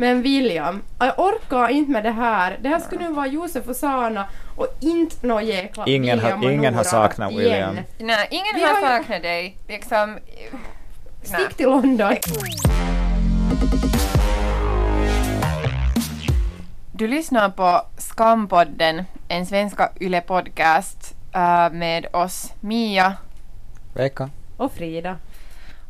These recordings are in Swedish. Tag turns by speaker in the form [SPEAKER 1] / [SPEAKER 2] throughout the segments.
[SPEAKER 1] Men William, jag orkar inte med det här. Det här skulle nu vara Josef och Sana och inte någon jäkla
[SPEAKER 2] Ingen har-
[SPEAKER 1] William och
[SPEAKER 2] ingen har saknat
[SPEAKER 1] igen.
[SPEAKER 2] William.
[SPEAKER 3] Nej, ingen
[SPEAKER 1] Vi
[SPEAKER 3] har saknat dig. Liksom...
[SPEAKER 1] Stick till London.
[SPEAKER 3] Du lyssnar på Skampodden, en svenska YLE-podcast äh, med oss Mia
[SPEAKER 2] Vecka.
[SPEAKER 1] Och Frida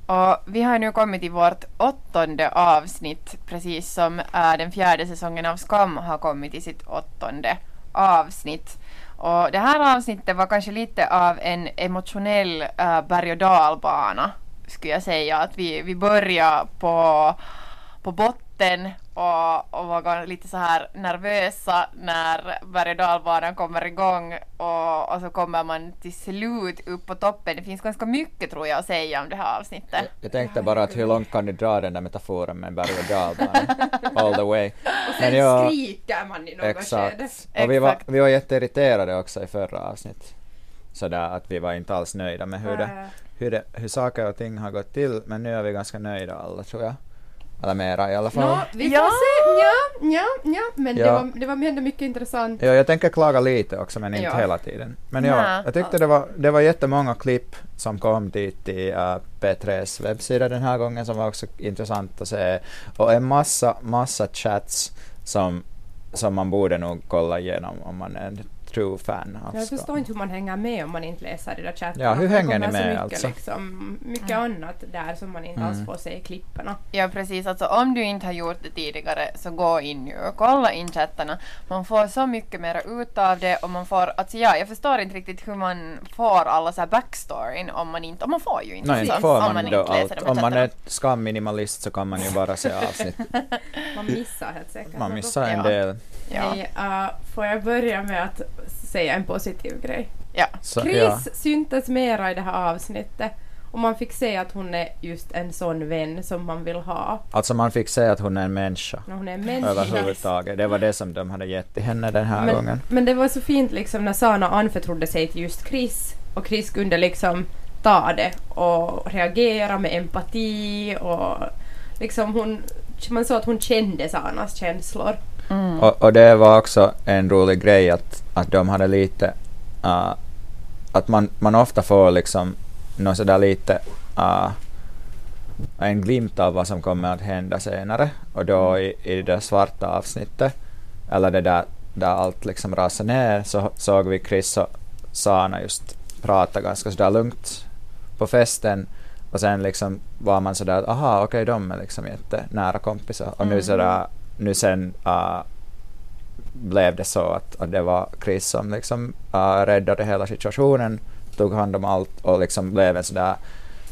[SPEAKER 3] och vi har nu kommit till vårt åttonde avsnitt precis som äh, den fjärde säsongen av Skam har kommit till sitt åttonde avsnitt. Och det här avsnittet var kanske lite av en emotionell äh, berg och dalbana skulle jag säga. Att vi, vi börjar på, på botten och, och var lite så här nervösa när berg och dalbanan kommer igång och, och så kommer man till slut upp på toppen. Det finns ganska mycket tror jag att säga om det här avsnittet.
[SPEAKER 2] Jag tänkte bara att hur långt kan du dra den där metaforen med berg och dalbana? All the way.
[SPEAKER 1] Och sen
[SPEAKER 2] ja,
[SPEAKER 1] skriker man i något skede.
[SPEAKER 2] Exakt. Och vi var, vi var jätteirriterade också i förra avsnitt. Sådär att vi var inte alls nöjda med hur det, hur, det, hur saker och ting har gått till, men nu är vi ganska nöjda alla tror jag. Eller mera i alla fall.
[SPEAKER 1] Nå, vi får
[SPEAKER 3] Ja.
[SPEAKER 1] se. Ja, ja, ja. Men det
[SPEAKER 2] Ja.
[SPEAKER 1] var, det var ändå mycket intressant.
[SPEAKER 2] Ja, jag tänker klaga lite också, men inte
[SPEAKER 1] Ja.
[SPEAKER 2] hela tiden. Men ja,
[SPEAKER 3] Nej.
[SPEAKER 2] jag tyckte det var, det var jättemånga klipp som kom dit i uh, P3s webbsida den här gången som var också intressant att se. Och en massa, massa chats som, som man borde nog kolla igenom om man är en true fan av
[SPEAKER 1] Jag förstår inte hur man hänger med om man inte läser de där chattarna.
[SPEAKER 2] Ja, hur hänger ni med
[SPEAKER 1] mycket,
[SPEAKER 2] alltså?
[SPEAKER 1] Liksom, mycket annat där som man inte alls
[SPEAKER 2] Mm.
[SPEAKER 1] får se i klipparna.
[SPEAKER 3] Ja precis, alltså om du inte har gjort det tidigare så gå in nu och kolla in chattarna. Man får så mycket mer ut av det och man får, alltså ja, jag förstår inte riktigt hur man får alla så här backstoryn om man inte, och man får ju inte
[SPEAKER 2] Nej, inte
[SPEAKER 3] så,
[SPEAKER 2] får
[SPEAKER 3] om
[SPEAKER 2] man
[SPEAKER 3] inte läser
[SPEAKER 2] allt. Om man är skamminimalist så kan man ju bara se avsnitt.
[SPEAKER 1] Man missar helt säkert
[SPEAKER 2] Man missar en
[SPEAKER 3] Ja.
[SPEAKER 2] del.
[SPEAKER 3] Ja.
[SPEAKER 1] Hej, uh, får jag börja med att säga en positiv grej?
[SPEAKER 3] Ja.
[SPEAKER 2] Så,
[SPEAKER 1] Chris
[SPEAKER 2] ja.
[SPEAKER 1] syntes mera i det här avsnittet och man fick se att hon är just en sån vän som man vill ha.
[SPEAKER 2] Alltså man fick se att hon är en människa.
[SPEAKER 1] Hon är en människa.
[SPEAKER 2] Överhuvudtaget. Det var det som de hade gett till henne den här
[SPEAKER 1] Men,
[SPEAKER 2] gången.
[SPEAKER 1] men det var så fint liksom när Sana anförtrodde sig till just Chris och Chris kunde liksom ta det och reagera med empati och liksom hon, man såg att hon kände Sanas känslor.
[SPEAKER 3] Mm.
[SPEAKER 2] Och, och det var också en rolig grej att, att de hade lite, uh, att man, man ofta får liksom något sådär lite uh, en glimt av vad som kommer att hända senare och då i, i det svarta avsnittet eller det där, där allt liksom rasar ner så såg vi Chris och Sana just prata ganska sådär lugnt på festen och sen liksom var man sådär att aha okej de är liksom jättenära kompisar och nu
[SPEAKER 3] Mm.
[SPEAKER 2] sådär nu sen uh, blev det så att, att det var Chris som liksom uh, räddade hela situationen, tog hand om allt och liksom blev en sådär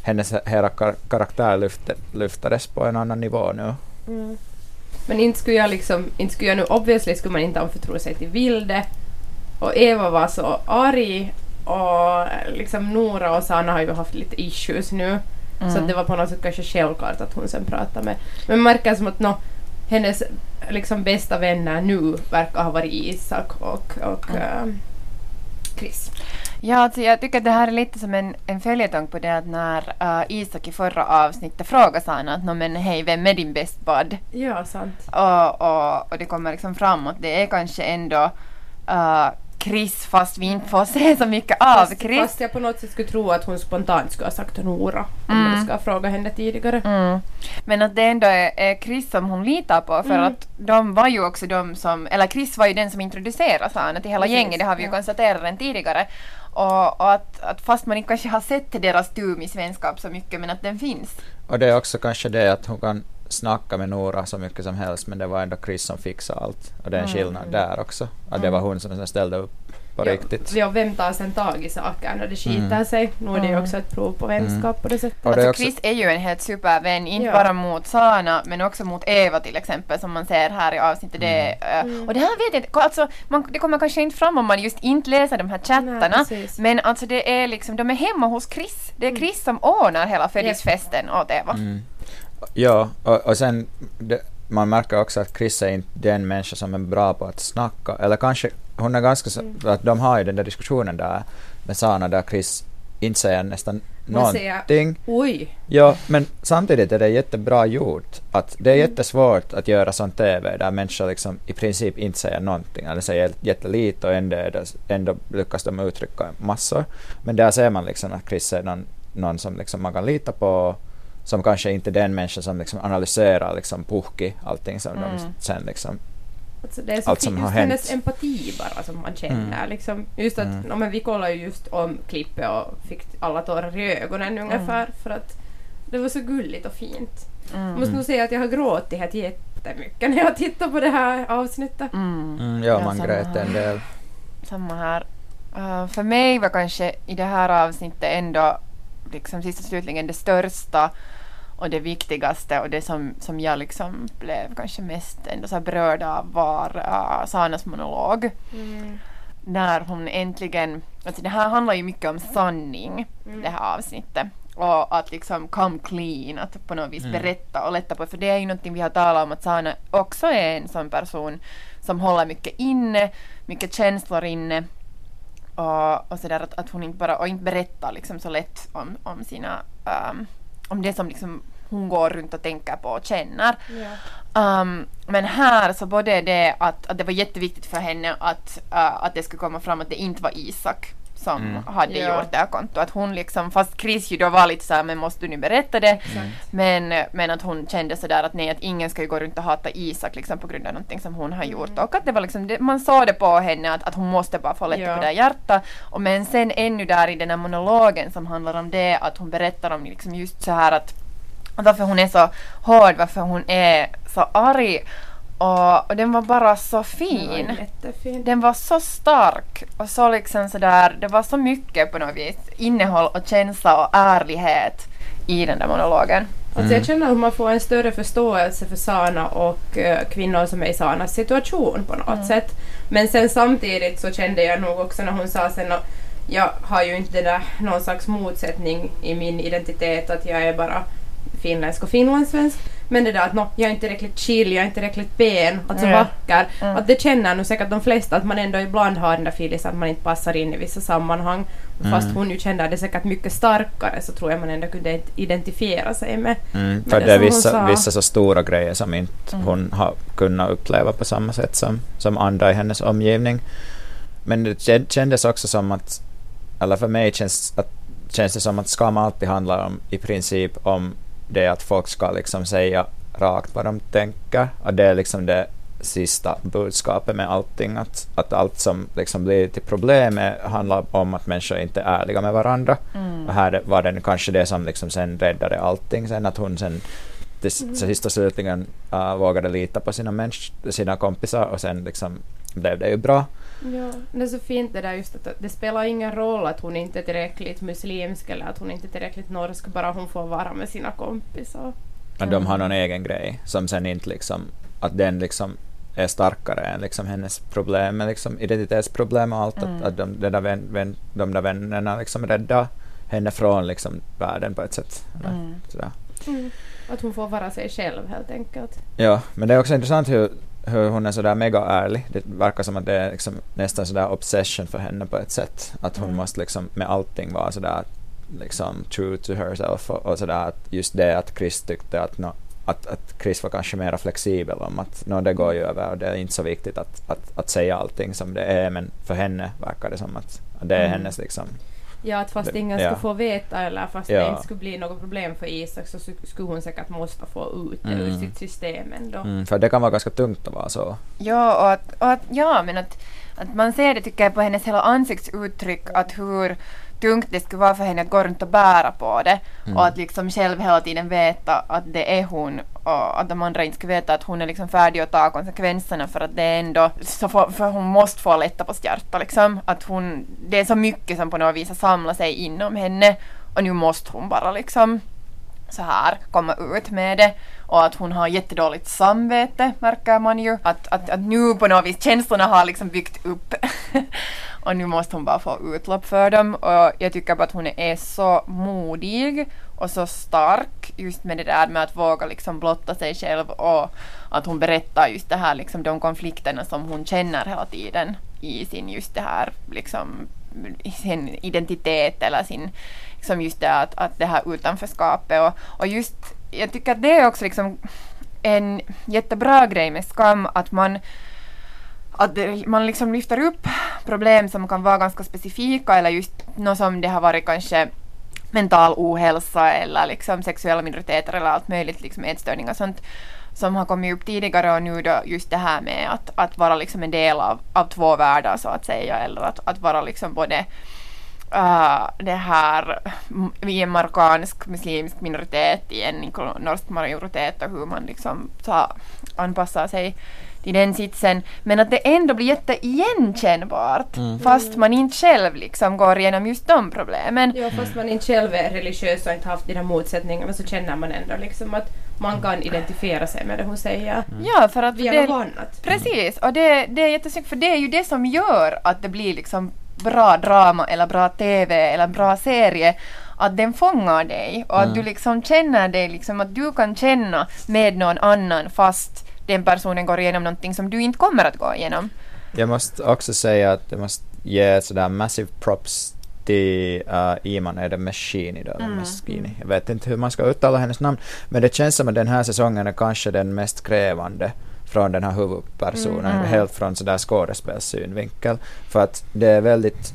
[SPEAKER 2] hennes hela kar- karaktär lyfte, lyftades på en annan nivå nu.
[SPEAKER 1] Men inte skulle jag liksom, inte skulle jag nu obviously skulle man inte anförtro sig till Vilde. Och Eva var så arg och liksom Nora och Sanna har ju haft lite issues nu. Så
[SPEAKER 3] Mm.
[SPEAKER 1] att det var på något sätt kanske självklart att hon sen pratade med. Men man märker som att nå, hennes liksom bästa vänner nu verkar ha varit Isak och, och ehm, Chris.
[SPEAKER 3] Ja, alltså jag tycker att det här är lite som en, en följetong på det att när äh, Isak i förra avsnittet frågade Sana att "Nå, men hej, vem är din best bud?
[SPEAKER 1] Ja, sant.
[SPEAKER 3] Och, och, och det kommer liksom framåt. Det är kanske ändå äh, Chris fast vi inte får se så mycket av
[SPEAKER 1] Fast,
[SPEAKER 3] Chris.
[SPEAKER 1] fast jag på något sätt skulle tro att hon spontant skulle ha sagt Nora om
[SPEAKER 3] Mm.
[SPEAKER 1] jag ska fråga henne tidigare.
[SPEAKER 3] Mm. Men att det ändå är, är Chris som hon litar på för
[SPEAKER 1] Mm.
[SPEAKER 3] att de var ju också de som, eller Chris var ju den som introducerade Sana till hela
[SPEAKER 1] Precis,
[SPEAKER 3] gänget, det har vi ju
[SPEAKER 1] ja.
[SPEAKER 3] konstaterat redan tidigare. Och, och att, att fast man inte kanske har sett deras tumis vänskap så mycket men att den finns.
[SPEAKER 2] Och det är också kanske det att hon kan snacka med Nora så mycket som helst men det var ändå Chris som fixade allt. Och det är en
[SPEAKER 3] Mm.
[SPEAKER 2] skillnad där också. Att det var hon som ställde upp på riktigt.
[SPEAKER 1] Ja, vem tar sen tag i saker när det skiter
[SPEAKER 2] Mm.
[SPEAKER 1] sig? Nu är det ju
[SPEAKER 3] Mm.
[SPEAKER 1] också ett prov på vänskap på det sättet.
[SPEAKER 2] Och det är
[SPEAKER 3] Alltså Chris är ju en helt supervän, inte
[SPEAKER 1] Ja.
[SPEAKER 3] bara mot Sana men också mot Eva till exempel som man ser här i avsnittet. Det,
[SPEAKER 1] Mm.
[SPEAKER 3] Och det här vet jag inte, alltså, man, det kommer kanske inte fram om man just inte läser de här chattarna.
[SPEAKER 1] Nej,
[SPEAKER 3] men alltså det är liksom, de är hemma hos Chris. Det är Chris som ordnar hela födelsedagsfesten åt Eva.
[SPEAKER 2] Mm. Ja, och, och sen det, man märker också att Chris är inte den människa som är bra på att snacka. Eller kanske, hon är ganska så,
[SPEAKER 1] Mm.
[SPEAKER 2] att de har ju den där diskussionen där med Sana där Chris inte säger nästan någonting.
[SPEAKER 1] Oj!
[SPEAKER 2] Ja, men samtidigt är det jättebra gjort. Att det är jättesvårt att göra sån TV där människor liksom i princip inte säger någonting, eller säger jättelite och ändå, ändå lyckas de uttrycka massor. Men där ser man liksom att Chris är någon, någon som liksom man kan lita på, som kanske inte är den människa som liksom analyserar liksom puhki allting som
[SPEAKER 3] Mm.
[SPEAKER 2] de sen liksom
[SPEAKER 1] Alltså det är så
[SPEAKER 2] Allt som har
[SPEAKER 1] just hennes
[SPEAKER 2] hänt.
[SPEAKER 1] empati bara som man känner.
[SPEAKER 2] Mm.
[SPEAKER 1] Liksom, just att,
[SPEAKER 2] Mm.
[SPEAKER 1] ja, men vi kollade ju just om klippet och fick alla tårar i ögonen ungefär för att det var så gulligt och fint. Jag
[SPEAKER 3] Mm.
[SPEAKER 1] måste nog säga att jag har gråtit helt jättemycket när jag tittar på det här avsnittet.
[SPEAKER 3] Mm.
[SPEAKER 2] Mm, ja,
[SPEAKER 3] Ja,
[SPEAKER 2] man
[SPEAKER 3] samma
[SPEAKER 2] grät
[SPEAKER 3] här.
[SPEAKER 2] en del.
[SPEAKER 3] Samma här. Uh, för mig var kanske i det här avsnittet ändå liksom sist och slutligen det största och det viktigaste och det som, som jag liksom blev kanske mest ändå så här berörd av var uh, Sanas monolog. När hon äntligen, alltså det här handlar ju mycket om sanning, det här avsnittet. Och att liksom come clean, att på något vis
[SPEAKER 2] Mm.
[SPEAKER 3] berätta och lätta på. För det är ju någonting vi har talat om att Sana också är en sån person som håller mycket inne, mycket känslor inne. Och, och sådär att, att hon inte bara, och inte berättar liksom så lätt om, om sina, um, om det som liksom hon går runt och tänker på och känner. Um, men här så både det att, att det var jätteviktigt för henne att, uh, att det skulle komma fram att det inte var Isak som
[SPEAKER 2] Mm.
[SPEAKER 3] hade
[SPEAKER 1] Ja.
[SPEAKER 3] gjort det här kontot. Att hon liksom, fast Chris ju då var lite såhär, men måste du nu berätta det? Men, men att hon kände sådär att nej, att ingen ska ju gå runt och hata Isak liksom på grund av någonting som hon har gjort. Och att det var liksom, det, man såg det på henne att, att hon måste bara få lätta
[SPEAKER 1] Ja.
[SPEAKER 3] på det här hjärtat. Och men sen ännu där i den här monologen som handlar om det, att hon berättar om liksom just så här att att varför hon är så hård, varför hon är så arg. Och, och den var bara så
[SPEAKER 1] Det var
[SPEAKER 3] fin.
[SPEAKER 1] jättefint.
[SPEAKER 3] Den var så stark och så liksom sådär, det var så mycket på något vis innehåll och känsla och ärlighet i den där monologen.
[SPEAKER 1] Alltså jag känner hur man får en större förståelse för Sana och eh, kvinnor som är i Sanas situation på något sätt. Men sen samtidigt så kände jag nog också när hon sa sen att jag har ju inte det där någon slags motsättning i min identitet att jag är bara finländsk och finlandssvensk. Men det där att no, jag är inte tillräckligt chill, jag är inte tillräckligt ben, alltså
[SPEAKER 3] Ja.
[SPEAKER 1] vacker.
[SPEAKER 3] Mm.
[SPEAKER 1] Att det känner nog säkert de flesta att man ändå ibland har den där feelingen att man inte passar in i vissa sammanhang. Fast
[SPEAKER 2] Mm.
[SPEAKER 1] hon ju kände det säkert mycket starkare så tror jag man ändå kunde identifiera sig med.
[SPEAKER 2] Mm, för
[SPEAKER 1] det
[SPEAKER 2] det är vissa,
[SPEAKER 1] sa-
[SPEAKER 2] vissa så stora grejer som inte
[SPEAKER 3] Mm.
[SPEAKER 2] hon har kunnat uppleva på samma sätt som, som andra i hennes omgivning. Men det kä- kändes också som att, eller för mig känns, att, känns det som att skam alltid handlar om i princip om det att folk ska liksom säga rakt vad de tänker. Och det är liksom det sista budskapet med allting. Att, att allt som liksom blir till problem är, handlar om att människor inte är ärliga med varandra.
[SPEAKER 3] Mm.
[SPEAKER 2] Och här var det kanske det som liksom sen räddade allting. Sen att hon sen till mm. sist och slutligen uh, vågade lita på sina, sina kompisar och sen liksom blev det ju bra.
[SPEAKER 1] Ja, det är så fint det där just att det spelar ingen roll att hon inte är tillräckligt muslimsk eller att hon inte är tillräckligt norsk, bara hon får vara med sina kompisar.
[SPEAKER 2] Och de har någon egen grej som sen inte liksom, att den liksom är starkare än liksom hennes problem med liksom identitetsproblem och allt.
[SPEAKER 3] Mm.
[SPEAKER 2] Att, att de, de, där vän, vän, de där vännerna liksom räddar henne från liksom världen på ett sätt.
[SPEAKER 3] Mm.
[SPEAKER 2] sådär.
[SPEAKER 1] Att hon får vara sig själv helt enkelt.
[SPEAKER 2] Ja, men det är också intressant hur, hur hon är sådär mega ärlig. Det verkar som att det är liksom nästan sådär obsession för henne på ett sätt. Att hon
[SPEAKER 3] Mm.
[SPEAKER 2] måste liksom med allting vara sådär liksom true to herself och, och sådär att just det att Chris tyckte att, no, att, att Chris var kanske mer flexibel om att no, det går ju över och det är inte så viktigt att, att, att säga allting som det är men för henne verkar det som att det är
[SPEAKER 3] Mm.
[SPEAKER 2] hennes liksom
[SPEAKER 1] Ja, att fast
[SPEAKER 2] Det-
[SPEAKER 1] ingen
[SPEAKER 2] ja.
[SPEAKER 1] skulle få veta eller fast det
[SPEAKER 2] Ja.
[SPEAKER 1] inte skulle bli något problem för Isak så sk- skulle hon säkert måste få ut det ur
[SPEAKER 2] Mm.
[SPEAKER 1] sitt system ändå.
[SPEAKER 2] mm, för det kan vara ganska tungt att vara så.
[SPEAKER 3] Ja, och att, och att, ja, men att, att man ser det tycker jag på hennes hela ansiktsuttryck att hur tungt det skulle vara för henne att gå runt och bära på det
[SPEAKER 2] Mm.
[SPEAKER 3] och att liksom själv hela tiden veta att det är hon och att de andra inte skulle veta att hon är liksom färdig att ta konsekvenserna för att det är ändå så för, för hon måste få lätta på sitt hjärta liksom att hon det är så mycket som på något vis har samlat sig inom henne och nu måste hon bara liksom så här komma ut med det och att hon har jättedåligt samvete märker man ju. Att, att, att nu på något vis känslorna har liksom byggt upp och nu måste hon bara få utlopp för dem. Och jag tycker bara att hon är så modig och så stark just med det där med att våga liksom blotta sig själv och att hon berättar just det här liksom de konflikterna som hon känner hela tiden i sin just det här liksom sin identitet eller sin, liksom just det att, att det här utanförskapet. Och, och just, jag tycker att det är också liksom en jättebra grej med skam att man att det, man liksom lyfter upp problem som kan vara ganska specifika eller just något som det har varit kanske mental ohälsa eller liksom sexuella minoriteter eller allt möjligt, liksom ätstörningar och sånt som har kommit upp tidigare och nu då just det här med att, att vara liksom en del av, av två världar så att säga eller att, att vara liksom både uh, det här i en marokkansk muslimsk minoritet i en norsk majoritet och hur man liksom så anpassar sig till den sitsen. Men att det ändå blir jätteigenkännbart mm. fast man inte själv liksom går igenom just de problemen.
[SPEAKER 1] Ja, fast man inte själv är religiös och inte haft de där motsättningarna så känner man ändå liksom att man kan identifiera sig med det hon säger.
[SPEAKER 3] Mm. Ja, för att
[SPEAKER 1] via
[SPEAKER 3] det,
[SPEAKER 1] något annat.
[SPEAKER 3] Precis, och det, det är jättesnyggt för det är ju det som gör att det blir liksom bra drama eller bra TV eller bra serie att den fångar dig och mm. att du liksom känner dig liksom att du kan känna med någon annan fast den personen går igenom någonting som du inte kommer att gå igenom.
[SPEAKER 2] Jag måste också säga att jag måste ge sådär massive props till uh, Iman är det Machine idag, mm. Machine. Jag vet inte hur man ska uttala hennes namn, men det känns som att den här säsongen är kanske den mest krävande från den här huvudpersonen, mm. helt från sådär skådespelssynvinkel. För att det är väldigt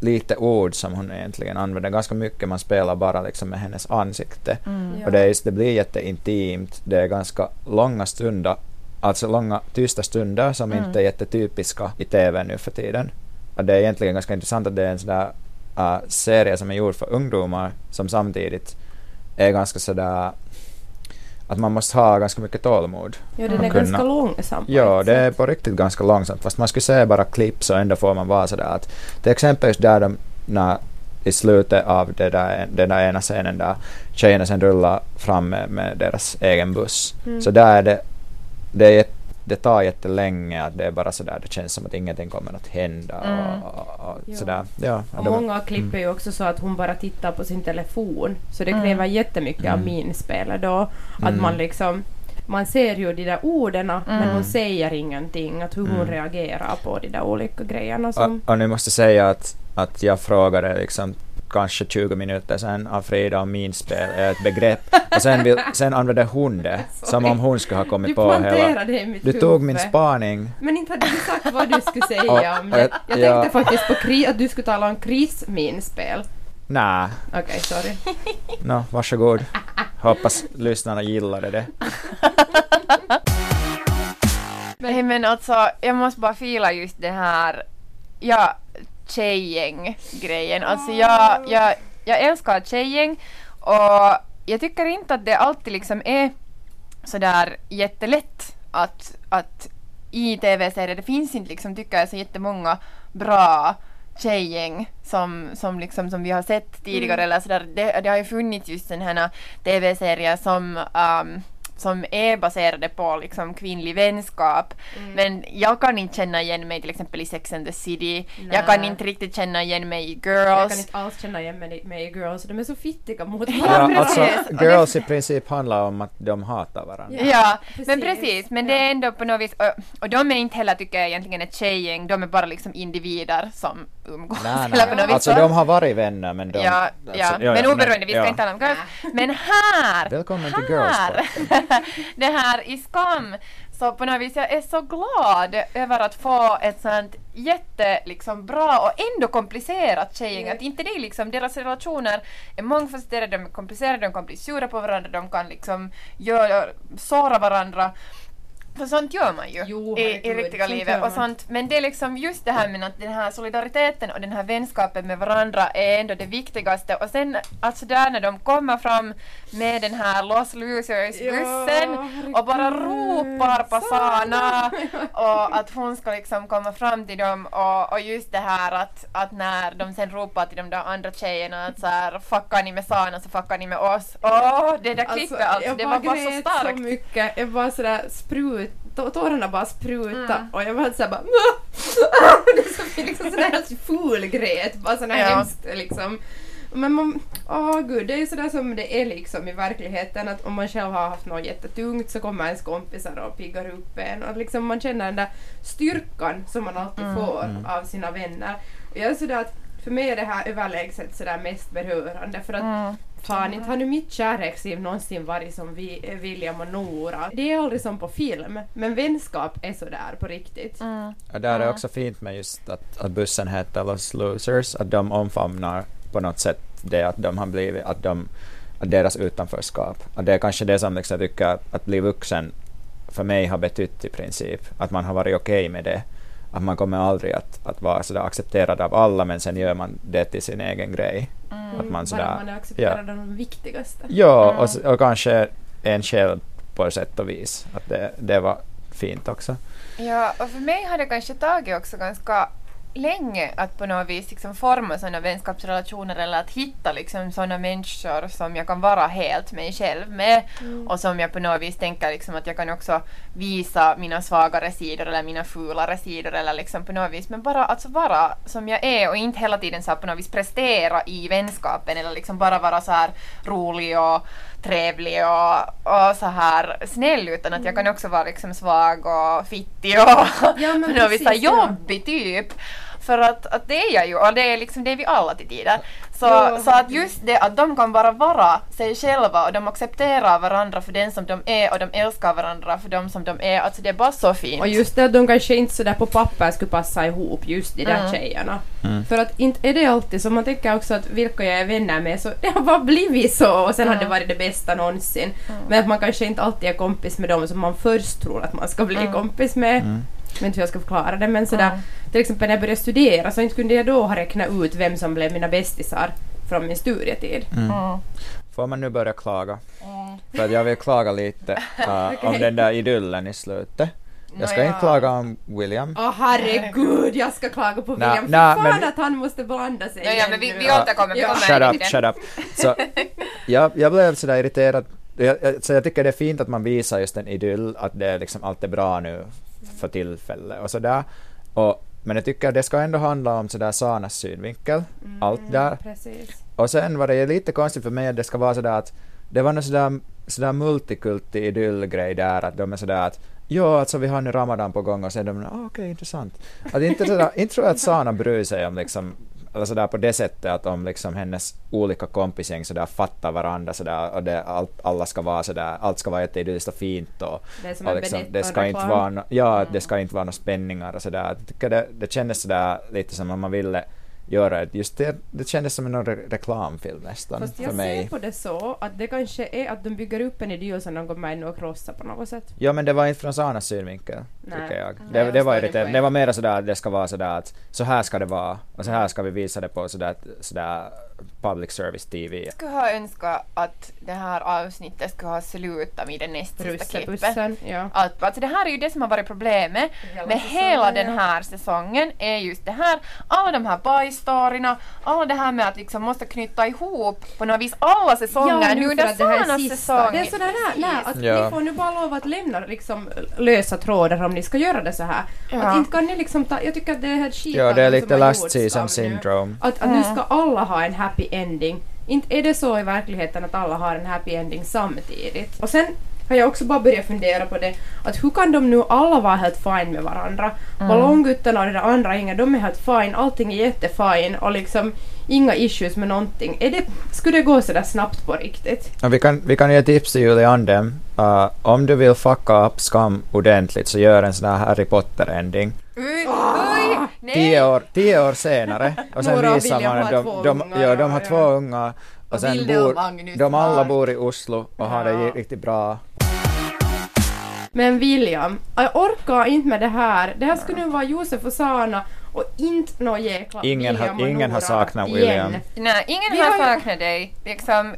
[SPEAKER 2] lite ord som hon egentligen använder, ganska mycket man spelar bara liksom med hennes ansikte. Mm. Och det, är, det blir jätteintimt, det är ganska långa stunder, alltså långa tysta stunder som mm. inte är jättetypiska i TV nu för tiden. Och det är egentligen ganska intressant att det är en sån där uh, serie som är gjord för ungdomar som samtidigt är ganska sådär att man måste ha ganska mycket tålamod.
[SPEAKER 1] Ja, den är kunna. ganska långsam.
[SPEAKER 2] Ja, det är på riktigt ganska långsamt. Fast man skulle se bara klipp så ändå får man vara sådär att till exempel där de när, i slutet av det där, den där ena scenen där tjejerna sen rullar fram med, med deras egen buss. Mm. Så där är det, det är det tar jättelänge, att det är bara sådär, det känns som att ingenting kommer att hända mm. och, och, och sådär. Ja,
[SPEAKER 1] och många klipp mm. är ju också så att hon bara tittar på sin telefon, så det kräver mm. jättemycket mm. av minspelet då, att mm. man liksom man ser ju de där orden mm. men hon säger ingenting, att hur hon mm. reagerar på de där olika grejerna. Som...
[SPEAKER 2] Och, och nu måste jag säga att, att jag frågade liksom kanske 20 minuter sen av Frida om minspel är ett begrepp. Och sen, vill, sen använde hon det som om hon skulle ha kommit
[SPEAKER 1] du
[SPEAKER 2] på hela...
[SPEAKER 1] Det i mitt
[SPEAKER 2] du tog min spaning.
[SPEAKER 1] Men inte hade du sagt vad du skulle säga om det. Jag tänkte ja. faktiskt på kri, att du skulle tala om Chris minspel.
[SPEAKER 2] Nej.
[SPEAKER 1] Okej, okay, sorry.
[SPEAKER 2] Nå, varsågod. Hoppas lyssnarna gillade det.
[SPEAKER 3] Nej men alltså, jag måste bara fila just det här. Ja, tjejgäng-grejen. Alltså jag, jag, jag älskar tjejgäng och jag tycker inte att det alltid liksom är sådär jättelätt att, att i tv-serier, det finns inte liksom, tycker jag, så jättemånga bra tjejgäng som, som, liksom, som vi har sett tidigare. Mm. Eller sådär. Det, det har ju funnits just sådana här tv-serier som um, som är baserade på liksom kvinnlig vänskap. Mm. Men jag kan inte känna igen mig till exempel i Sex and the City. Nej. Jag kan inte riktigt känna igen mig i Girls. Jag
[SPEAKER 1] kan inte alls känna igen mig, i Girls. De är så fittiga mot
[SPEAKER 2] varandra. Ja, alltså, girls i princip handlar om att de hatar varandra.
[SPEAKER 3] Ja, ja precis. men precis. Men ja. det är ändå på något vis, och, och de är inte heller tycker jag egentligen ett tjejgäng. De är bara liksom individer som umgås.
[SPEAKER 2] Nej, nej. nej. Alltså de har varit vänner men de...
[SPEAKER 3] Ja, alltså, ja. ja men oberoende, vi ska inte tala om Girls. Men här!
[SPEAKER 2] Välkommen till Girls
[SPEAKER 3] det här i Skam. Så på något vis jag är så glad över att få ett sånt jätte liksom bra och ändå komplicerat tjejgäng. Mm. Att inte det liksom, deras relationer är mångfacetterade, de är komplicerade, de kan bli sura på varandra, de kan liksom göra, såra varandra. För sånt gör man ju jo, i, i riktiga livet. Och sånt. Men det är liksom just det här med att den här solidariteten och den här vänskapen med varandra är ändå det viktigaste. Och sen alltså där när de kommer fram med den här Los Losers-bussen ja, och bara ropar på Sana och att hon ska liksom komma fram till dem och, och just det här att, att när de sen ropar till de där andra tjejerna att så här fuckar ni med Sana så fuckar ni med oss. Åh, oh, det där klippet alltså, alltså det var bara så starkt.
[SPEAKER 1] så mycket. Jag bara sådär sprut tårarna bara spruta mm. och jag var såhär bara det är så, liksom sån ful gret, bara sån här ja. hemskt liksom. Men man, åh gud, det är ju sådär som det är liksom i verkligheten att om man själv har haft något jättetungt så kommer ens kompisar och piggar upp en och liksom man känner den där styrkan som man alltid mm. får mm. av sina vänner. jag är sådär att för mig är det här överlägset sådär mest berörande för att
[SPEAKER 3] Mm.
[SPEAKER 1] Fan, inte har nu mitt kärleksliv någonsin varit som vi, William och Nora. Det är aldrig som på film, men vänskap är sådär på riktigt.
[SPEAKER 3] Mm.
[SPEAKER 2] Och där är också fint med just att, att bussen heter Los Losers, att de omfamnar på något sätt det att de har blivit, att, de, att deras utanförskap. Att det är kanske det som liksom jag tycker att, att bli vuxen för mig har betytt i princip. Att man har varit okej med det. Att man kommer aldrig att, att vara sådär accepterad av alla men sen gör man det till sin egen grej.
[SPEAKER 3] Mm.
[SPEAKER 2] Att man
[SPEAKER 1] Bara
[SPEAKER 2] sådär,
[SPEAKER 1] man är accepterad av de viktigaste.
[SPEAKER 2] Ja,
[SPEAKER 3] Mm.
[SPEAKER 2] och, och kanske en själv på ett sätt och vis. Att det, det var fint också.
[SPEAKER 3] Ja, och för mig har det kanske tagit också ganska länge att på något vis liksom forma sådana vänskapsrelationer eller att hitta liksom sådana människor som jag kan vara helt mig själv med och som jag på något vis tänker liksom att jag kan också visa mina svagare sidor eller mina fulare sidor eller liksom på något vis men bara alltså vara som jag är och inte hela tiden så på något vis prestera i vänskapen eller liksom bara vara så här rolig och trevlig och, och så här snäll utan att jag kan också vara liksom svag och fittig och
[SPEAKER 1] Ja,
[SPEAKER 3] på något vis jobbig typ. För att, att det är jag ju och det är liksom det är vi alla till tider. Så,
[SPEAKER 1] Ja,
[SPEAKER 3] så att just det att de kan bara vara sig själva och de accepterar varandra för den som de är och de älskar varandra för dem som de är. Alltså det är bara så fint.
[SPEAKER 1] Och just det att de kanske inte sådär på papper skulle passa ihop just de där
[SPEAKER 3] Mm.
[SPEAKER 1] tjejerna.
[SPEAKER 2] Mm.
[SPEAKER 1] För att inte är det alltid så, man tänker också att vilka jag är vänner med så det har bara blivit så och sen har det
[SPEAKER 3] Mm.
[SPEAKER 1] varit det bästa någonsin. Men att man kanske inte alltid är kompis med dem som man först tror att man ska bli
[SPEAKER 3] Mm.
[SPEAKER 1] kompis med. Jag vet inte hur jag ska förklara det men sådär
[SPEAKER 3] Mm.
[SPEAKER 1] till exempel när jag började studera så inte kunde jag då ha räknat ut vem som blev mina bästisar från min studietid.
[SPEAKER 2] Mm.
[SPEAKER 3] Mm.
[SPEAKER 2] Får man nu börja klaga?
[SPEAKER 3] Mm.
[SPEAKER 2] För att jag vill klaga lite uh, om
[SPEAKER 1] Okej.
[SPEAKER 2] den där idyllen i slutet. Jag ska
[SPEAKER 3] Nåja.
[SPEAKER 2] inte klaga om William.
[SPEAKER 1] Åh herregud, jag ska klaga på William. Fy
[SPEAKER 2] nä,
[SPEAKER 1] fan
[SPEAKER 2] men-
[SPEAKER 1] att han måste blanda sig
[SPEAKER 3] Ja, ja, men vi, vi återkommer,
[SPEAKER 1] Ja.
[SPEAKER 2] Shut up, shut up. Så, jag, jag blev sådär irriterad. Jag, jag, så jag tycker det är fint att man visar just en idyll, att det är liksom, allt är bra nu för tillfället och sådär. Och, men jag tycker det ska ändå handla om sådär Sanas synvinkel, allt där.
[SPEAKER 1] Precis.
[SPEAKER 2] Och sen var det lite konstigt för mig att det ska vara sådär att det var någon sådär, sådär multikulti idyllgrej där att de är sådär att ja, alltså vi har nu Ramadan på gång och sen de ah, okej, intressant. Att inte, sådär, inte tror jag att Sana bryr sig om liksom eller sådär på det sättet att om liksom hennes olika kompisgäng sådär fattar varandra sådär och det, allt, alla ska vara sådär, allt ska vara jätteidylliskt och fint och,
[SPEAKER 1] Det som
[SPEAKER 2] och liksom, det ska inte vara no, ja, det ska inte vara några spänningar och sådär. Jag tycker det, det kändes sådär lite som om man ville göra ett, just det, det kändes som en re reklamfilm nästan
[SPEAKER 1] Fast
[SPEAKER 2] för
[SPEAKER 1] jag ser
[SPEAKER 2] mig.
[SPEAKER 1] på det så att det kanske är att de bygger upp en idyll som de går med och krossar på något sätt.
[SPEAKER 2] Ja men det var inte från Sanas synvinkel,
[SPEAKER 1] Nej.
[SPEAKER 2] tycker jag.
[SPEAKER 3] Nej,
[SPEAKER 2] Det,
[SPEAKER 3] jag
[SPEAKER 2] det, var
[SPEAKER 3] poäng.
[SPEAKER 2] det var mer sådär att det ska vara sådär att så här ska det vara och så här ska vi visa det på sådär, sådär public service TV.
[SPEAKER 3] Jag skulle ha önskat att det här avsnittet skulle ha slutat vid det näst sista klippet.
[SPEAKER 1] Ja.
[SPEAKER 3] Att, alltså det här är ju det som har varit problemet
[SPEAKER 1] Hela
[SPEAKER 3] med
[SPEAKER 1] säsongen,
[SPEAKER 3] hela den
[SPEAKER 1] ja.
[SPEAKER 3] här säsongen är just det här, alla de här bajstoryna, alla det här med att liksom måste knyta ihop på något vis alla säsonger nu
[SPEAKER 1] för
[SPEAKER 3] under
[SPEAKER 1] att det här är
[SPEAKER 3] Sanas
[SPEAKER 1] sista.
[SPEAKER 3] säsong.
[SPEAKER 1] Det är sådär här, nej, att
[SPEAKER 2] Ja.
[SPEAKER 1] ni får nu bara lov att lämna liksom lösa trådar om ni ska göra det så här.
[SPEAKER 3] Ja.
[SPEAKER 1] Att inte kan ni liksom ta, jag tycker att det är helt skit
[SPEAKER 2] Ja, det är lite last season
[SPEAKER 1] nu.
[SPEAKER 2] syndrome.
[SPEAKER 1] Att, att nu
[SPEAKER 3] Mm.
[SPEAKER 1] ska alla ha en happy ending. Inte är det så i verkligheten att alla har en happy ending samtidigt. Och sen har jag också bara börjat fundera på det att hur kan de nu alla vara helt fine med varandra? Ballongguttarna och det där andra Inga, de är helt fine, allting är jättefine och liksom inga issues med någonting. Är det, skulle det gå sådär snabbt på riktigt?
[SPEAKER 2] Och vi, kan, vi kan ge tips till Julie Andem. Uh, om du vill fucka upp skam ordentligt så gör en sån här Harry Potter-ending.
[SPEAKER 3] Nej!
[SPEAKER 2] Tio år, tio år senare. Och sen
[SPEAKER 1] Nora och
[SPEAKER 2] visar
[SPEAKER 1] William
[SPEAKER 2] man
[SPEAKER 1] har
[SPEAKER 2] att de, de, ja, de har
[SPEAKER 1] ja.
[SPEAKER 2] två ungar. Och,
[SPEAKER 3] Och
[SPEAKER 2] sen bor, de alla
[SPEAKER 3] har-
[SPEAKER 2] bor i Oslo och har det
[SPEAKER 3] Ja.
[SPEAKER 2] riktigt bra.
[SPEAKER 1] Men William, jag orkar inte med det här. Det här skulle nu vara Josef och Sana och inte någon jäkla
[SPEAKER 2] Ingen har-
[SPEAKER 1] William och
[SPEAKER 2] ingen har saknat
[SPEAKER 1] igen.
[SPEAKER 2] William.
[SPEAKER 3] Nej, ingen
[SPEAKER 1] Vi
[SPEAKER 3] har
[SPEAKER 1] har
[SPEAKER 3] saknat dig. Liksom,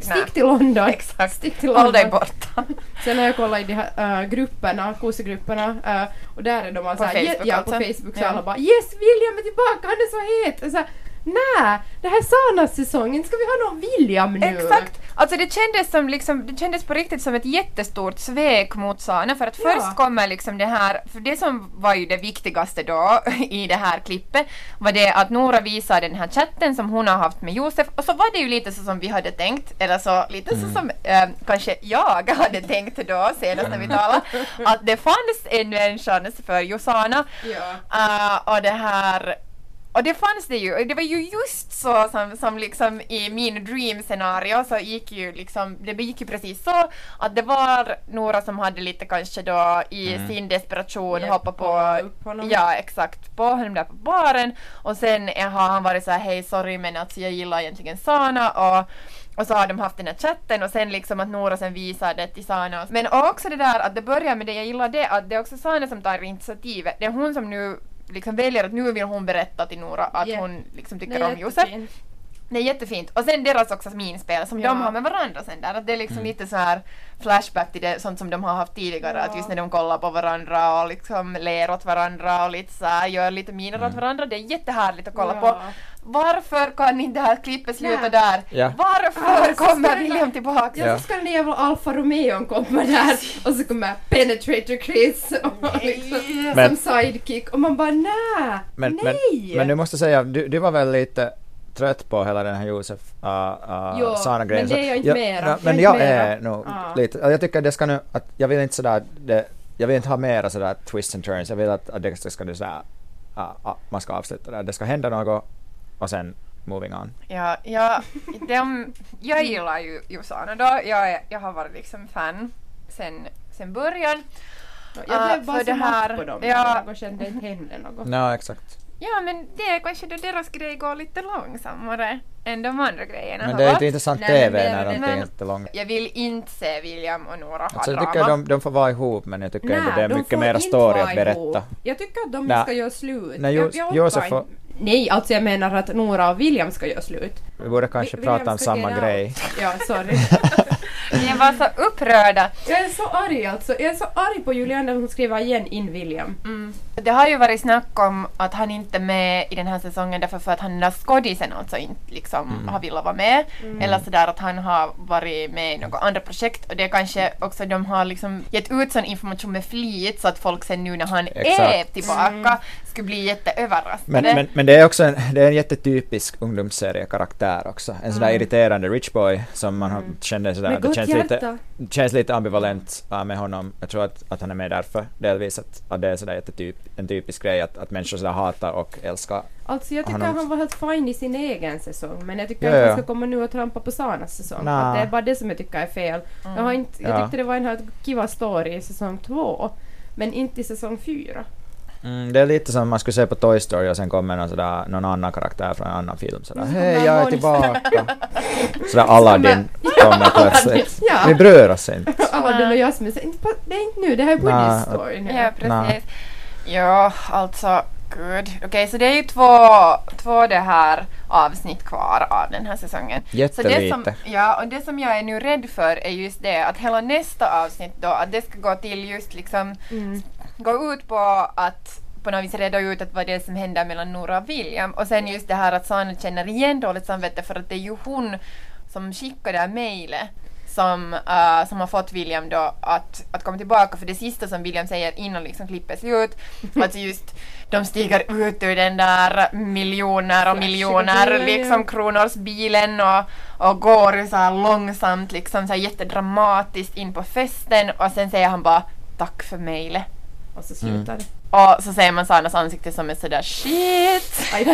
[SPEAKER 1] Stick till London.
[SPEAKER 3] Exakt.
[SPEAKER 1] Stick till
[SPEAKER 3] håll
[SPEAKER 1] London.
[SPEAKER 3] dig borta.
[SPEAKER 1] Sen har jag kollat i de här äh, grupperna, kosegrupperna, äh, och där är de
[SPEAKER 3] På
[SPEAKER 1] alltså
[SPEAKER 3] Facebook
[SPEAKER 1] ja,
[SPEAKER 3] alltså?
[SPEAKER 1] på Facebook så
[SPEAKER 3] Ja.
[SPEAKER 1] alla bara Yes, William är tillbaka, han är så het! Så Nej, det här är Sanas säsongen, ska vi ha någon William nu?
[SPEAKER 3] Exakt! Alltså det kändes, som liksom, det kändes på riktigt som ett jättestort svek mot Sana för att
[SPEAKER 1] Ja.
[SPEAKER 3] först kommer liksom det här, för det som var ju det viktigaste då i det här klippet var det att Nora visar den här chatten som hon har haft med Josef och så var det ju lite så som vi hade tänkt, eller så lite så som eh, kanske jag hade tänkt då senast när vi talade, att det fanns ännu en chans för Josana
[SPEAKER 1] Ja.
[SPEAKER 3] Uh, och det här och det fanns det ju, det var ju just så som, som liksom i min dream-scenario så gick ju liksom, det gick ju precis så att det var några som hade lite kanske då i
[SPEAKER 2] Mm.
[SPEAKER 3] sin desperation
[SPEAKER 1] Yep,
[SPEAKER 3] hoppat på,
[SPEAKER 1] honom.
[SPEAKER 3] ja exakt, på honom där på baren och sen har han varit så här hej sorry men alltså jag gillar egentligen Sana och och så har de haft den här chatten och sen liksom att Nora sen visar det till Sana. Men också det där att det börjar med det, jag gillar det, att det är också Sana som tar initiativet. Det är hon som nu liksom väljer att nu vill hon berätta till Nora att
[SPEAKER 1] Yeah.
[SPEAKER 3] hon liksom tycker
[SPEAKER 1] är
[SPEAKER 3] om Josef. Det är jättefint. Och sen deras också minspel som
[SPEAKER 1] Ja.
[SPEAKER 3] de har med varandra sen där. Att det är liksom
[SPEAKER 2] Mm.
[SPEAKER 3] lite så här flashback till det sånt som de har haft tidigare.
[SPEAKER 1] Ja.
[SPEAKER 3] Att just när de kollar på varandra och liksom ler åt varandra och lite så här, gör lite miner åt
[SPEAKER 2] Mm.
[SPEAKER 3] varandra. Det är jättehärligt att kolla
[SPEAKER 1] Ja.
[SPEAKER 3] på. Varför kan inte det här klippet sluta där?
[SPEAKER 2] Ja.
[SPEAKER 3] Varför
[SPEAKER 1] Ah,
[SPEAKER 3] kommer William tillbaka?
[SPEAKER 1] Ja,
[SPEAKER 2] Ja.
[SPEAKER 1] så ska den jävla Alfa Romeo komma där och så kommer Penetrator Chris och liksom,
[SPEAKER 2] Men-
[SPEAKER 1] som sidekick och man bara nä,
[SPEAKER 2] Men, men,
[SPEAKER 1] nej!
[SPEAKER 2] men du måste säga, du, du var väl lite trött på hela den här Josef uh, uh,
[SPEAKER 1] Jo,
[SPEAKER 2] Sana-grejen.
[SPEAKER 1] men det är jag inte mera.
[SPEAKER 2] ja,
[SPEAKER 1] Jag
[SPEAKER 2] Men jag är nog lite, jag tycker det ska nu, att jag vill inte sådär, det, jag vill inte ha mera sådär twists and turns, jag vill att, att det ska det sådär, uh, uh, man ska avsluta där, det ska hända något och sen moving on.
[SPEAKER 3] Ja, ja de, jag gillar ju Josana då. Jag, är, jag har varit liksom fan sen, sen början.
[SPEAKER 1] Jag blev bara
[SPEAKER 3] för
[SPEAKER 1] så
[SPEAKER 3] det här-
[SPEAKER 1] på dem
[SPEAKER 3] ja.
[SPEAKER 1] och kände inte hände något.
[SPEAKER 2] Ja, exakt.
[SPEAKER 3] Ja, men det är kanske då deras grej går lite långsammare än de andra grejerna
[SPEAKER 2] Men det är inte intressant
[SPEAKER 1] Nej,
[SPEAKER 2] TV när
[SPEAKER 3] Men-
[SPEAKER 2] är inte långt.
[SPEAKER 3] Jag vill inte se William och Nora ha
[SPEAKER 2] Alltså, jag
[SPEAKER 3] drama.
[SPEAKER 2] tycker de, de får vara ihop men jag tycker inte det är
[SPEAKER 1] de
[SPEAKER 2] mycket
[SPEAKER 1] inte
[SPEAKER 2] story att berätta.
[SPEAKER 1] ihop. Jag tycker att de
[SPEAKER 2] Nej.
[SPEAKER 1] ska göra slut.
[SPEAKER 2] Nej,
[SPEAKER 1] jag,
[SPEAKER 2] Jo-
[SPEAKER 1] jag inte.
[SPEAKER 2] får-
[SPEAKER 1] Nej, alltså jag menar att Nora och William ska göra slut.
[SPEAKER 2] Vi borde kanske
[SPEAKER 1] Vi-
[SPEAKER 2] prata om samma grej.
[SPEAKER 1] Ja, sorry.
[SPEAKER 3] Ni var så upprörda.
[SPEAKER 1] jag är så arg alltså. Jag är så arg på Juliana som skriver igen in William.
[SPEAKER 3] Mm. Det har ju varit snack om att han inte är med i den här säsongen därför för att han den där skådisen alltså inte liksom
[SPEAKER 2] Mm.
[SPEAKER 3] har velat vara med.
[SPEAKER 1] Mm.
[SPEAKER 3] Eller sådär att han har varit med i något andra projekt och det är kanske också de har liksom gett ut sån information med flit så att folk sen nu när han är
[SPEAKER 2] Exakt.
[SPEAKER 3] tillbaka
[SPEAKER 1] Mm.
[SPEAKER 3] skulle bli jätteöverraskade.
[SPEAKER 2] Men, men, men det är också en, det är en jättetypisk ungdomsseriekaraktär också. En sån där
[SPEAKER 1] Mm.
[SPEAKER 2] irriterande rich boy som man
[SPEAKER 1] Mm.
[SPEAKER 2] känner sådär,
[SPEAKER 1] Med
[SPEAKER 2] att det känns
[SPEAKER 1] hjärta.
[SPEAKER 2] lite, känns lite ambivalent med honom. Jag tror att, att han är med därför, delvis att, att det är sådär jättetyp, en typisk grej att, att människor sådär hatar och älskar.
[SPEAKER 1] Alltså jag tycker
[SPEAKER 2] Han
[SPEAKER 1] han var helt fine i sin egen säsong men jag tycker
[SPEAKER 2] Ja,
[SPEAKER 1] att han ska komma nu och trampa på Sanas säsong. Att det är bara det som jag tycker är fel.
[SPEAKER 3] Mm.
[SPEAKER 1] Jag, har inte, jag
[SPEAKER 2] Ja.
[SPEAKER 1] tyckte det var en helt kiva story i säsong två men inte i säsong fyra.
[SPEAKER 2] Mm, det är lite som man skulle se på Toy Story och sen kommer någon, sådär, någon annan karaktär från en annan film sådär
[SPEAKER 1] Mm,
[SPEAKER 2] Hej jag är
[SPEAKER 1] monster."
[SPEAKER 2] tillbaka! Sådär Aladdin kommer plötsligt.
[SPEAKER 1] Ja.
[SPEAKER 2] Vi bryr oss inte.
[SPEAKER 1] Aladdin och Jasmin säger inte på- det är inte nu, det här är Woodys story nu.
[SPEAKER 3] Ja, precis. Ja, alltså gud. Okej, så det är ju två, två det här avsnitt kvar av den här säsongen. Så det som,
[SPEAKER 2] Jättelite.
[SPEAKER 3] ja, och det som jag är nu rädd för är just det att hela nästa avsnitt då, att det ska gå till just liksom
[SPEAKER 1] Mm.
[SPEAKER 3] gå ut på att på något vis reda ut att vad det är som händer mellan Nora och William. Och sen just det här att Sana känner igen dåligt samvete för att det är ju hon som skickar det här mejlet som, uh, som har fått William då att, att komma tillbaka. För det sista som William säger innan liksom klippet slut, att just de stiger ut ur den där miljoner och miljoner liksom kronors bilen och, och går så här långsamt liksom så här jättedramatiskt in på festen och sen säger han bara tack för mejlet.
[SPEAKER 1] Och så slutar det.
[SPEAKER 3] Och så ser man Sanas ansikte som är sådär shit.
[SPEAKER 1] I!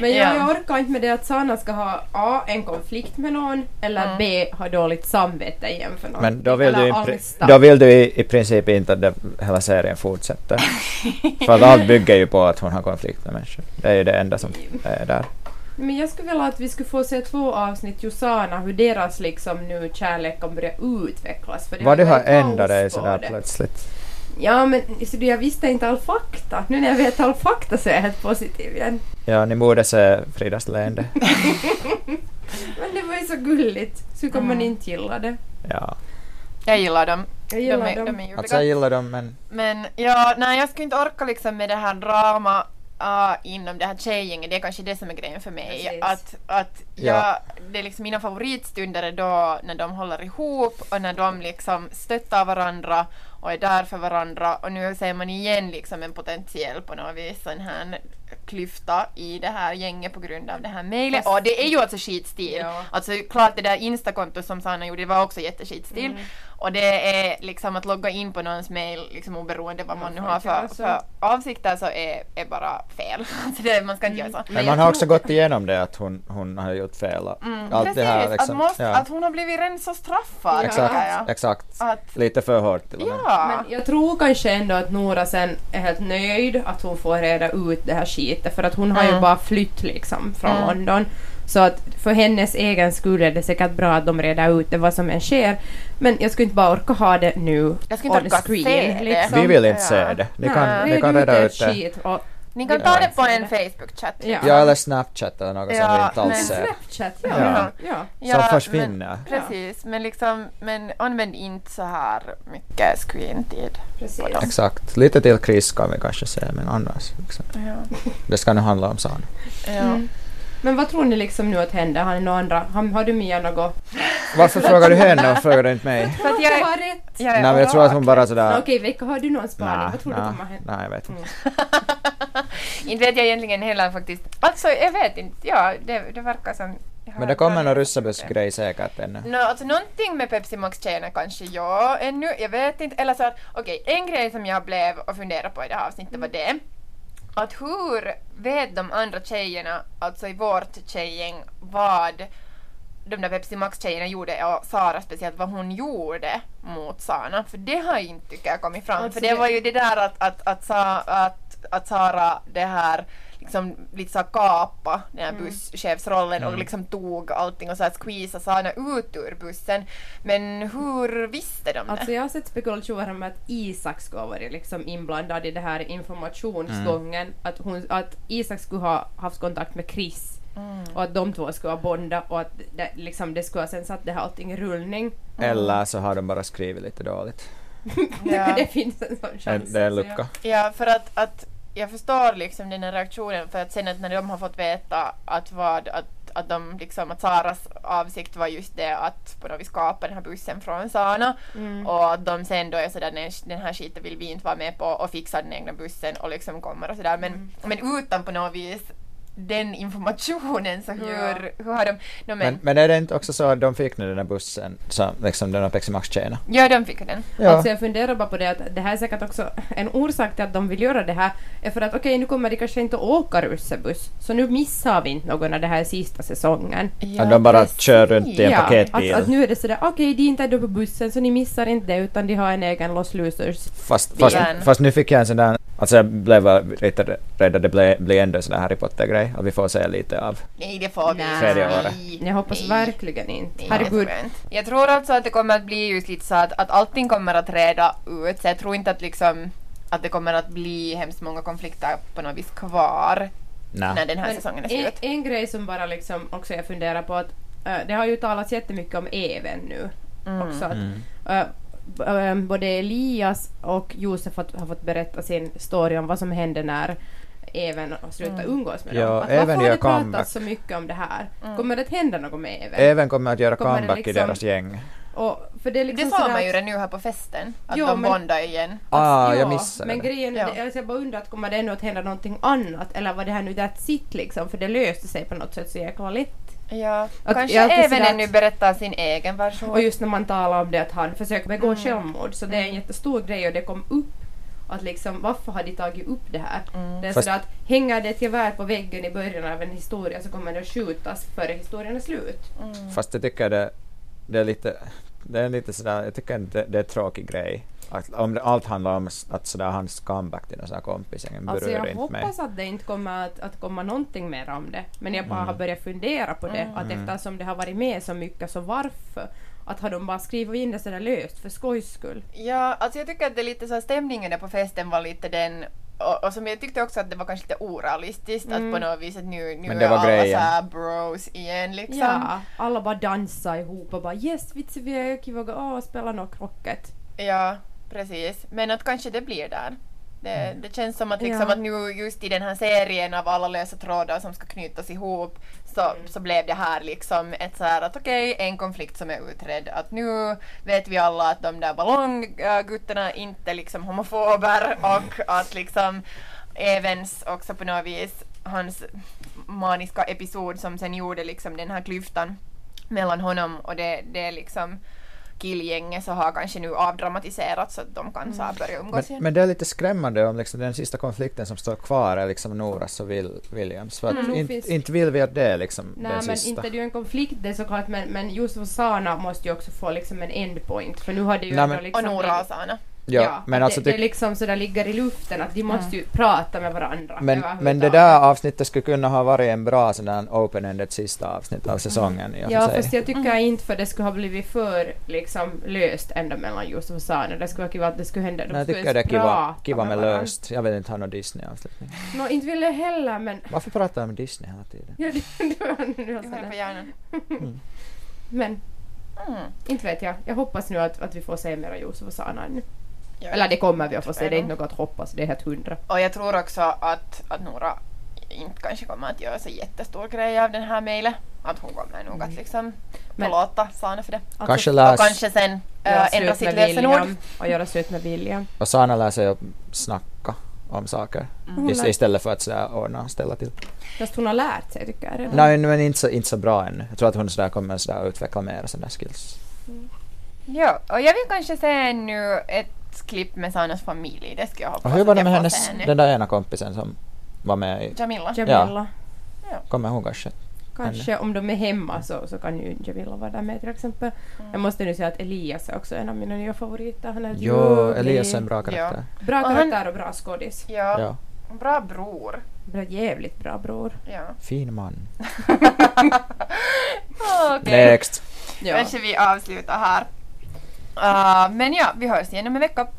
[SPEAKER 1] Men jag,
[SPEAKER 3] Ja.
[SPEAKER 1] jag orkar inte med det att Sanna ska ha A. En konflikt med någon eller
[SPEAKER 3] Mm.
[SPEAKER 1] B. Ha dåligt samvete igen för någon.
[SPEAKER 2] Men då vill,
[SPEAKER 1] eller
[SPEAKER 2] du då vill du i, i princip inte att det, hela serien fortsätter. För att allt bygger ju på att hon har konflikt med människor. Det är ju det enda som är där.
[SPEAKER 1] Men jag skulle vilja att vi skulle få se två avsnitt Josana, hur deras liksom nu kärlek kan börja utvecklas. För det
[SPEAKER 2] Vad du har ändrat dig sådär
[SPEAKER 1] det.
[SPEAKER 2] plötsligt.
[SPEAKER 1] Ja men så jag visste inte all fakta. Nu när jag vet all fakta så är jag helt positiv igen.
[SPEAKER 2] Ja, ni borde se Fridas leende.
[SPEAKER 1] Men det var ju så gulligt. Så kommer man
[SPEAKER 3] Mm.
[SPEAKER 1] inte gilla det.
[SPEAKER 2] Ja.
[SPEAKER 3] Jag gillar dem.
[SPEAKER 1] Jag
[SPEAKER 3] De
[SPEAKER 1] gillar
[SPEAKER 3] är,
[SPEAKER 1] dem.
[SPEAKER 3] de är.
[SPEAKER 2] Alltså jag gillar dem men
[SPEAKER 3] Men ja, nej jag skulle inte orka liksom med det här drama uh, inom det här tjejgänget. Det är kanske det som är grejen för mig.
[SPEAKER 1] Precis.
[SPEAKER 3] Att, att
[SPEAKER 2] Ja.
[SPEAKER 3] jag, det är liksom mina favoritstunder är då när de håller ihop och när de liksom stöttar varandra och är där för varandra. Och nu ser man igen liksom en potentiell på något vis. Sån här klyfta i det här gänget på grund av det här mejlet. Och det är ju alltså skitstil.
[SPEAKER 1] Ja.
[SPEAKER 3] Alltså klart det där instakontot som Sanna gjorde, det var också jätteskitstil.
[SPEAKER 1] Mm.
[SPEAKER 3] Och det är liksom att logga in på någons mail, liksom oberoende vad man nu har för,
[SPEAKER 1] göra så.
[SPEAKER 3] för avsikter så är, är bara fel. Alltså det, man ska inte göra så.
[SPEAKER 2] Men man har också gått igenom det att hon, hon har gjort fel. och
[SPEAKER 3] Mm,
[SPEAKER 2] Allt
[SPEAKER 3] precis,
[SPEAKER 2] det här
[SPEAKER 3] att,
[SPEAKER 2] liksom.
[SPEAKER 3] måste,
[SPEAKER 2] ja.
[SPEAKER 3] att hon har blivit så straffad.
[SPEAKER 2] Exakt,
[SPEAKER 3] tycker jag.
[SPEAKER 2] exakt.
[SPEAKER 3] Att,
[SPEAKER 2] Lite för hårt till och med.
[SPEAKER 3] ja.
[SPEAKER 1] Men jag tror kanske ändå att Nora sen är helt nöjd att hon får reda ut det här skitet för att hon har ju
[SPEAKER 3] Mm.
[SPEAKER 1] bara flytt liksom från
[SPEAKER 3] Mm.
[SPEAKER 1] London. Så att för hennes egen skull är det säkert bra att de reder ut det vad som än sker. Men jag skulle inte bara orka ha det nu
[SPEAKER 3] Jag skulle inte
[SPEAKER 1] on
[SPEAKER 3] orka
[SPEAKER 1] screen.
[SPEAKER 3] se det.
[SPEAKER 1] Liksom.
[SPEAKER 2] Vi vill inte
[SPEAKER 3] Ja.
[SPEAKER 2] se det. Ni kan,
[SPEAKER 1] Nej,
[SPEAKER 2] ni kan reda ut det.
[SPEAKER 3] Ni kan ta det på en Facebook-chatt.
[SPEAKER 1] Ja.
[SPEAKER 2] Ja, eller Snapchat eller något som vi inte alls
[SPEAKER 3] men
[SPEAKER 2] ser.
[SPEAKER 1] Snapchat, ja.
[SPEAKER 2] Ja.
[SPEAKER 1] ja.
[SPEAKER 2] Som
[SPEAKER 3] men-
[SPEAKER 2] försvinner.
[SPEAKER 3] Precis, men liksom, men använd inte så här mycket screentid.
[SPEAKER 1] Precis.
[SPEAKER 2] Exakt. Lite till kris kan vi kanske se, men annars. Liksom.
[SPEAKER 3] Ja.
[SPEAKER 2] Det ska nu handla om.
[SPEAKER 3] Ja.
[SPEAKER 1] Mm. Men vad tror ni liksom nu att händer? Har ni några andra? Har, har du Mia något?
[SPEAKER 2] Varför frågar du henne och frågar du inte mig?
[SPEAKER 3] För att jag,
[SPEAKER 1] har rätt!
[SPEAKER 3] jag är
[SPEAKER 2] Nej, men jag tror att hon bara sådär...
[SPEAKER 1] Okej, Veikka, har du någon spaning?
[SPEAKER 2] Nej,
[SPEAKER 1] vad tror du
[SPEAKER 2] nej,
[SPEAKER 1] kommer hända?
[SPEAKER 2] nej, jag vet inte.
[SPEAKER 3] inte vet jag egentligen heller faktiskt. Alltså jag vet inte, ja det, det verkar som... jag
[SPEAKER 2] Men det kommer någon russabuss-grej säkert ännu.
[SPEAKER 3] Nå, alltså någonting med Pepsi Max-tjejerna kanske ja, ännu, jag vet inte. Eller så att, okej, en grej som jag blev och funderade på i det här avsnittet var det att hur vet de andra tjejerna, alltså i vårt tjejgäng, vad de där Pepsi Max-tjejerna gjorde och Sara speciellt vad hon gjorde mot Sana. För det har ju inte tycker jag kommit fram.
[SPEAKER 1] Alltså
[SPEAKER 3] för det var ju det där att, att, att, Sa, att, att Sara det här liksom lite så kapa den här busschefsrollen och liksom tog allting och så här squeeza Sana ut ur bussen. Men hur visste de det?
[SPEAKER 1] Alltså jag har sett spekulationer om att Isak skulle ha varit liksom inblandad i det här informationsgången. Att, hon, att Isak skulle ha haft kontakt med Chris
[SPEAKER 3] Mm.
[SPEAKER 1] och att de två skulle ha bondat och att det, liksom, det skulle ha sen satt det här allting i rullning.
[SPEAKER 2] Eller så har de bara skrivit lite dåligt.
[SPEAKER 3] Ja.
[SPEAKER 1] det finns en sån chans.
[SPEAKER 2] det är en lucka.
[SPEAKER 3] Ja, för att, att jag förstår liksom den här reaktionen för att sen att när de har fått veta att vad, att, att de liksom, att Saras avsikt var just det att på något vis skapa den här bussen från Sana
[SPEAKER 1] Mm.
[SPEAKER 3] och att de sen då är sådär nej den här skiten vill vi inte vara med på och fixa den egna bussen och liksom kommer och sådär men,
[SPEAKER 1] Mm.
[SPEAKER 3] men utan på något vis den informationen så hur,
[SPEAKER 1] Ja.
[SPEAKER 3] hur har de, no, men,
[SPEAKER 2] Men, men är det inte också så att de fick nu den där bussen, så, liksom den här Pepsi Max-tjejerna?
[SPEAKER 3] ja de fick den.
[SPEAKER 2] Ja.
[SPEAKER 1] Alltså jag funderar bara på det att det här är säkert också en orsak till att de vill göra det här är för att okej nu kommer de kanske inte åka russebuss så nu missar vi inte någon av det här sista säsongen.
[SPEAKER 2] Att de bara kör runt i en
[SPEAKER 1] Ja,
[SPEAKER 2] paketbil.
[SPEAKER 1] Att, att nu är det sådär okej de är inte då på bussen så ni missar inte det utan de har en egen Los Losers.
[SPEAKER 2] Fast, fast, fast nu fick jag en sån där, alltså jag blev lite rädd att det blev, blev ändå en sån där Harry Potter-grej, att vi får se lite av.
[SPEAKER 3] Nej det får vi.
[SPEAKER 2] Tredje året.
[SPEAKER 3] Nej.
[SPEAKER 1] Jag hoppas
[SPEAKER 3] Nej.
[SPEAKER 1] verkligen inte.
[SPEAKER 3] Nej,
[SPEAKER 1] Herregud.
[SPEAKER 3] jag tror inte. Jag tror alltså att det kommer att bli just lite så att, att allting kommer att reda ut. Så jag tror inte att liksom att det kommer att bli hemskt många konflikter på något vis kvar
[SPEAKER 2] Nej.
[SPEAKER 3] när den här
[SPEAKER 1] Men
[SPEAKER 3] säsongen är
[SPEAKER 1] en,
[SPEAKER 3] slut.
[SPEAKER 1] en grej som bara liksom också jag funderar på att eh, det har ju talats jättemycket om Even nu
[SPEAKER 3] Mm.
[SPEAKER 1] också. Att, eh, både Elias och Josef har, har fått berätta sin story om vad som hände när Even slutade
[SPEAKER 3] Mm.
[SPEAKER 1] umgås med
[SPEAKER 2] Ja,
[SPEAKER 1] dem. Att
[SPEAKER 2] Even
[SPEAKER 1] varför har pratats
[SPEAKER 2] comeback.
[SPEAKER 1] så mycket om det här?
[SPEAKER 3] Mm.
[SPEAKER 1] Kommer det att hända något med Even?
[SPEAKER 2] Även kommer att göra
[SPEAKER 1] Kommer
[SPEAKER 2] comeback i
[SPEAKER 1] liksom-
[SPEAKER 2] deras gäng.
[SPEAKER 1] Och, för det är liksom
[SPEAKER 3] Det sa
[SPEAKER 1] sådär
[SPEAKER 3] man ju
[SPEAKER 1] att-
[SPEAKER 3] redan nu här på festen. Att
[SPEAKER 1] Jo,
[SPEAKER 3] de
[SPEAKER 1] men-
[SPEAKER 3] bondar igen.
[SPEAKER 2] Ah,
[SPEAKER 1] ja,
[SPEAKER 2] jag missade
[SPEAKER 1] Men grejen är,
[SPEAKER 3] Ja.
[SPEAKER 1] alltså jag bara undrar att kommer det ännu att hända någonting annat eller var det här nu that's it liksom? För det löste sig på något sätt så jäkla lätt.
[SPEAKER 3] Ja.
[SPEAKER 1] Att
[SPEAKER 3] Kanske även ännu
[SPEAKER 1] att-
[SPEAKER 3] berättar sin egen version.
[SPEAKER 1] Och just när man talar om det att han försöker begå
[SPEAKER 3] Mm.
[SPEAKER 1] självmord så det är en jättestor grej och det kom upp att liksom varför har de tagit upp det här?
[SPEAKER 3] Mm.
[SPEAKER 1] Det är
[SPEAKER 2] Fast-
[SPEAKER 1] sådär att hänger det ett gevär på väggen i början av en historia så kommer det att skjutas före historien är slut.
[SPEAKER 3] Mm.
[SPEAKER 2] Fast jag tycker det, det är lite, det är lite sådär, jag tycker inte det är en tråkig grej. Att, om det, allt handlar om att sådär hans comeback till någon sån här kompis, ingen
[SPEAKER 1] Alltså
[SPEAKER 2] berör
[SPEAKER 1] jag
[SPEAKER 2] inte mig.
[SPEAKER 1] hoppas att det inte kommer att, att komma någonting mer om det. Men jag bara
[SPEAKER 2] Mm.
[SPEAKER 1] har börjat fundera på det.
[SPEAKER 3] Mm.
[SPEAKER 1] Att
[SPEAKER 2] Mm.
[SPEAKER 1] eftersom det har varit med så mycket så varför? Att har de bara skrivit in det sådär löst för skojs skull?
[SPEAKER 3] Ja, alltså jag tycker att det är lite så här, stämningen där på festen var lite den och, och som jag tyckte också att det var kanske lite orealistiskt
[SPEAKER 1] Mm.
[SPEAKER 3] att på något vis att nu, nu är alla
[SPEAKER 2] grejen.
[SPEAKER 3] så här bros igen liksom.
[SPEAKER 1] Ja, alla bara dansar ihop och bara yes vitsi vi är kiva och spela något krocket.
[SPEAKER 3] Ja, precis. Men att kanske det blir där. Det, det känns som att, liksom
[SPEAKER 1] Ja.
[SPEAKER 3] att nu just i den här serien av alla lösa trådar som ska knytas ihop så, så blev det här liksom ett så här att okej, en konflikt som är utredd. Att nu vet vi alla att de där ballongguttarna inte liksom homofober och att liksom Evans också på något vis, hans maniska episod som sen gjorde liksom den här klyftan mellan honom och det, det är liksom killgänget så har kanske nu avdramatiserats så att de kan så här börja
[SPEAKER 2] Men,
[SPEAKER 3] umgås igen.
[SPEAKER 2] men det är lite skrämmande om liksom den sista konflikten som står kvar är liksom Noras och Will, Williams. För att
[SPEAKER 1] Mm,
[SPEAKER 2] inte,
[SPEAKER 1] finns-
[SPEAKER 2] inte vill vi att det är liksom
[SPEAKER 1] Nej
[SPEAKER 2] den
[SPEAKER 1] men
[SPEAKER 2] sista.
[SPEAKER 1] inte det är ju en konflikt det såklart men, men Josef och Sana måste ju också få liksom en endpoint för nu har det ju
[SPEAKER 2] Nej, men-
[SPEAKER 1] liksom
[SPEAKER 3] och Nora och Sana.
[SPEAKER 2] Ja, men
[SPEAKER 1] att
[SPEAKER 2] alltså
[SPEAKER 1] det, det liksom sådär ligger i luften att de måste ju prata med varandra.
[SPEAKER 2] Men, men det där avsnittet skulle kunna ha varit en bra sån där open-ended sista avsnitt av säsongen och
[SPEAKER 1] Ja fast jag tycker inte för det skulle ha blivit för liksom löst ändå mellan Josef och Sana. Det skulle vara kiva att det skulle hända. De
[SPEAKER 2] Nej, jag tycker det är kiva, kiva med löst. Jag vill inte ha någon Disney-avslutning.
[SPEAKER 1] Nå, inte vill jag heller men...
[SPEAKER 2] Varför pratar jag med Disney hela tiden?
[SPEAKER 1] Ja, var nu
[SPEAKER 3] Du höll
[SPEAKER 1] sådär.
[SPEAKER 3] på hjärnan.
[SPEAKER 1] Men
[SPEAKER 3] Mm.
[SPEAKER 1] inte vet jag. Jag hoppas nu att, att vi får se mera Josef och Sana ännu.
[SPEAKER 3] Ja.
[SPEAKER 1] Eller det kommer vi att få se. Det är inte något att hoppas. Det är helt hundra.
[SPEAKER 3] Och jag tror också att, att Nora inte kanske kommer att göra så jättestor grej av den här mejlen. Att hon kommer nog att liksom
[SPEAKER 1] Mm. Men-
[SPEAKER 3] förlåta Sana för det.
[SPEAKER 1] Alltså,
[SPEAKER 2] Kanske
[SPEAKER 3] Och
[SPEAKER 2] läs...
[SPEAKER 3] kanske sen äh, ändra sitt lösenord.
[SPEAKER 1] Och göra slut med William.
[SPEAKER 2] Och Sana lär sig att snacka om saker.
[SPEAKER 1] Hon
[SPEAKER 2] Ist- Istället för att sådär ordna och ställa till.
[SPEAKER 1] Fast hon har lärt sig tycker jag redan.
[SPEAKER 2] Nej, men inte så, inte så bra ännu. Jag tror att hon sådär kommer sådär utveckla mer sådana skills.
[SPEAKER 3] Ja, och jag vill kanske se nu ett klipp med Sanas familj. Det skulle jag hoppas
[SPEAKER 2] Och hur var det med hennes, den där ena kompisen som var med i...
[SPEAKER 3] Jamila.
[SPEAKER 1] Jamila.
[SPEAKER 2] Kommer hon kanske?
[SPEAKER 1] Kanske om de är hemma så, så kan ju Jamila vara där med till exempel.
[SPEAKER 3] Mm.
[SPEAKER 1] Jag måste nu säga att Elias är också en av mina nya favoriter. Han är
[SPEAKER 2] Jo. Elias är en bra karaktär.
[SPEAKER 1] Bra
[SPEAKER 3] Och han-
[SPEAKER 1] karaktär och bra skådis.
[SPEAKER 3] Ja.
[SPEAKER 2] Ja.
[SPEAKER 3] Bra bror.
[SPEAKER 1] Bra, jävligt bra bror.
[SPEAKER 3] Ja.
[SPEAKER 2] Fin man.
[SPEAKER 3] Okej.
[SPEAKER 2] Next!
[SPEAKER 1] Ja.
[SPEAKER 3] Kanske vi avslutar här. Uh, men ja, vi hörs igen om en vecka.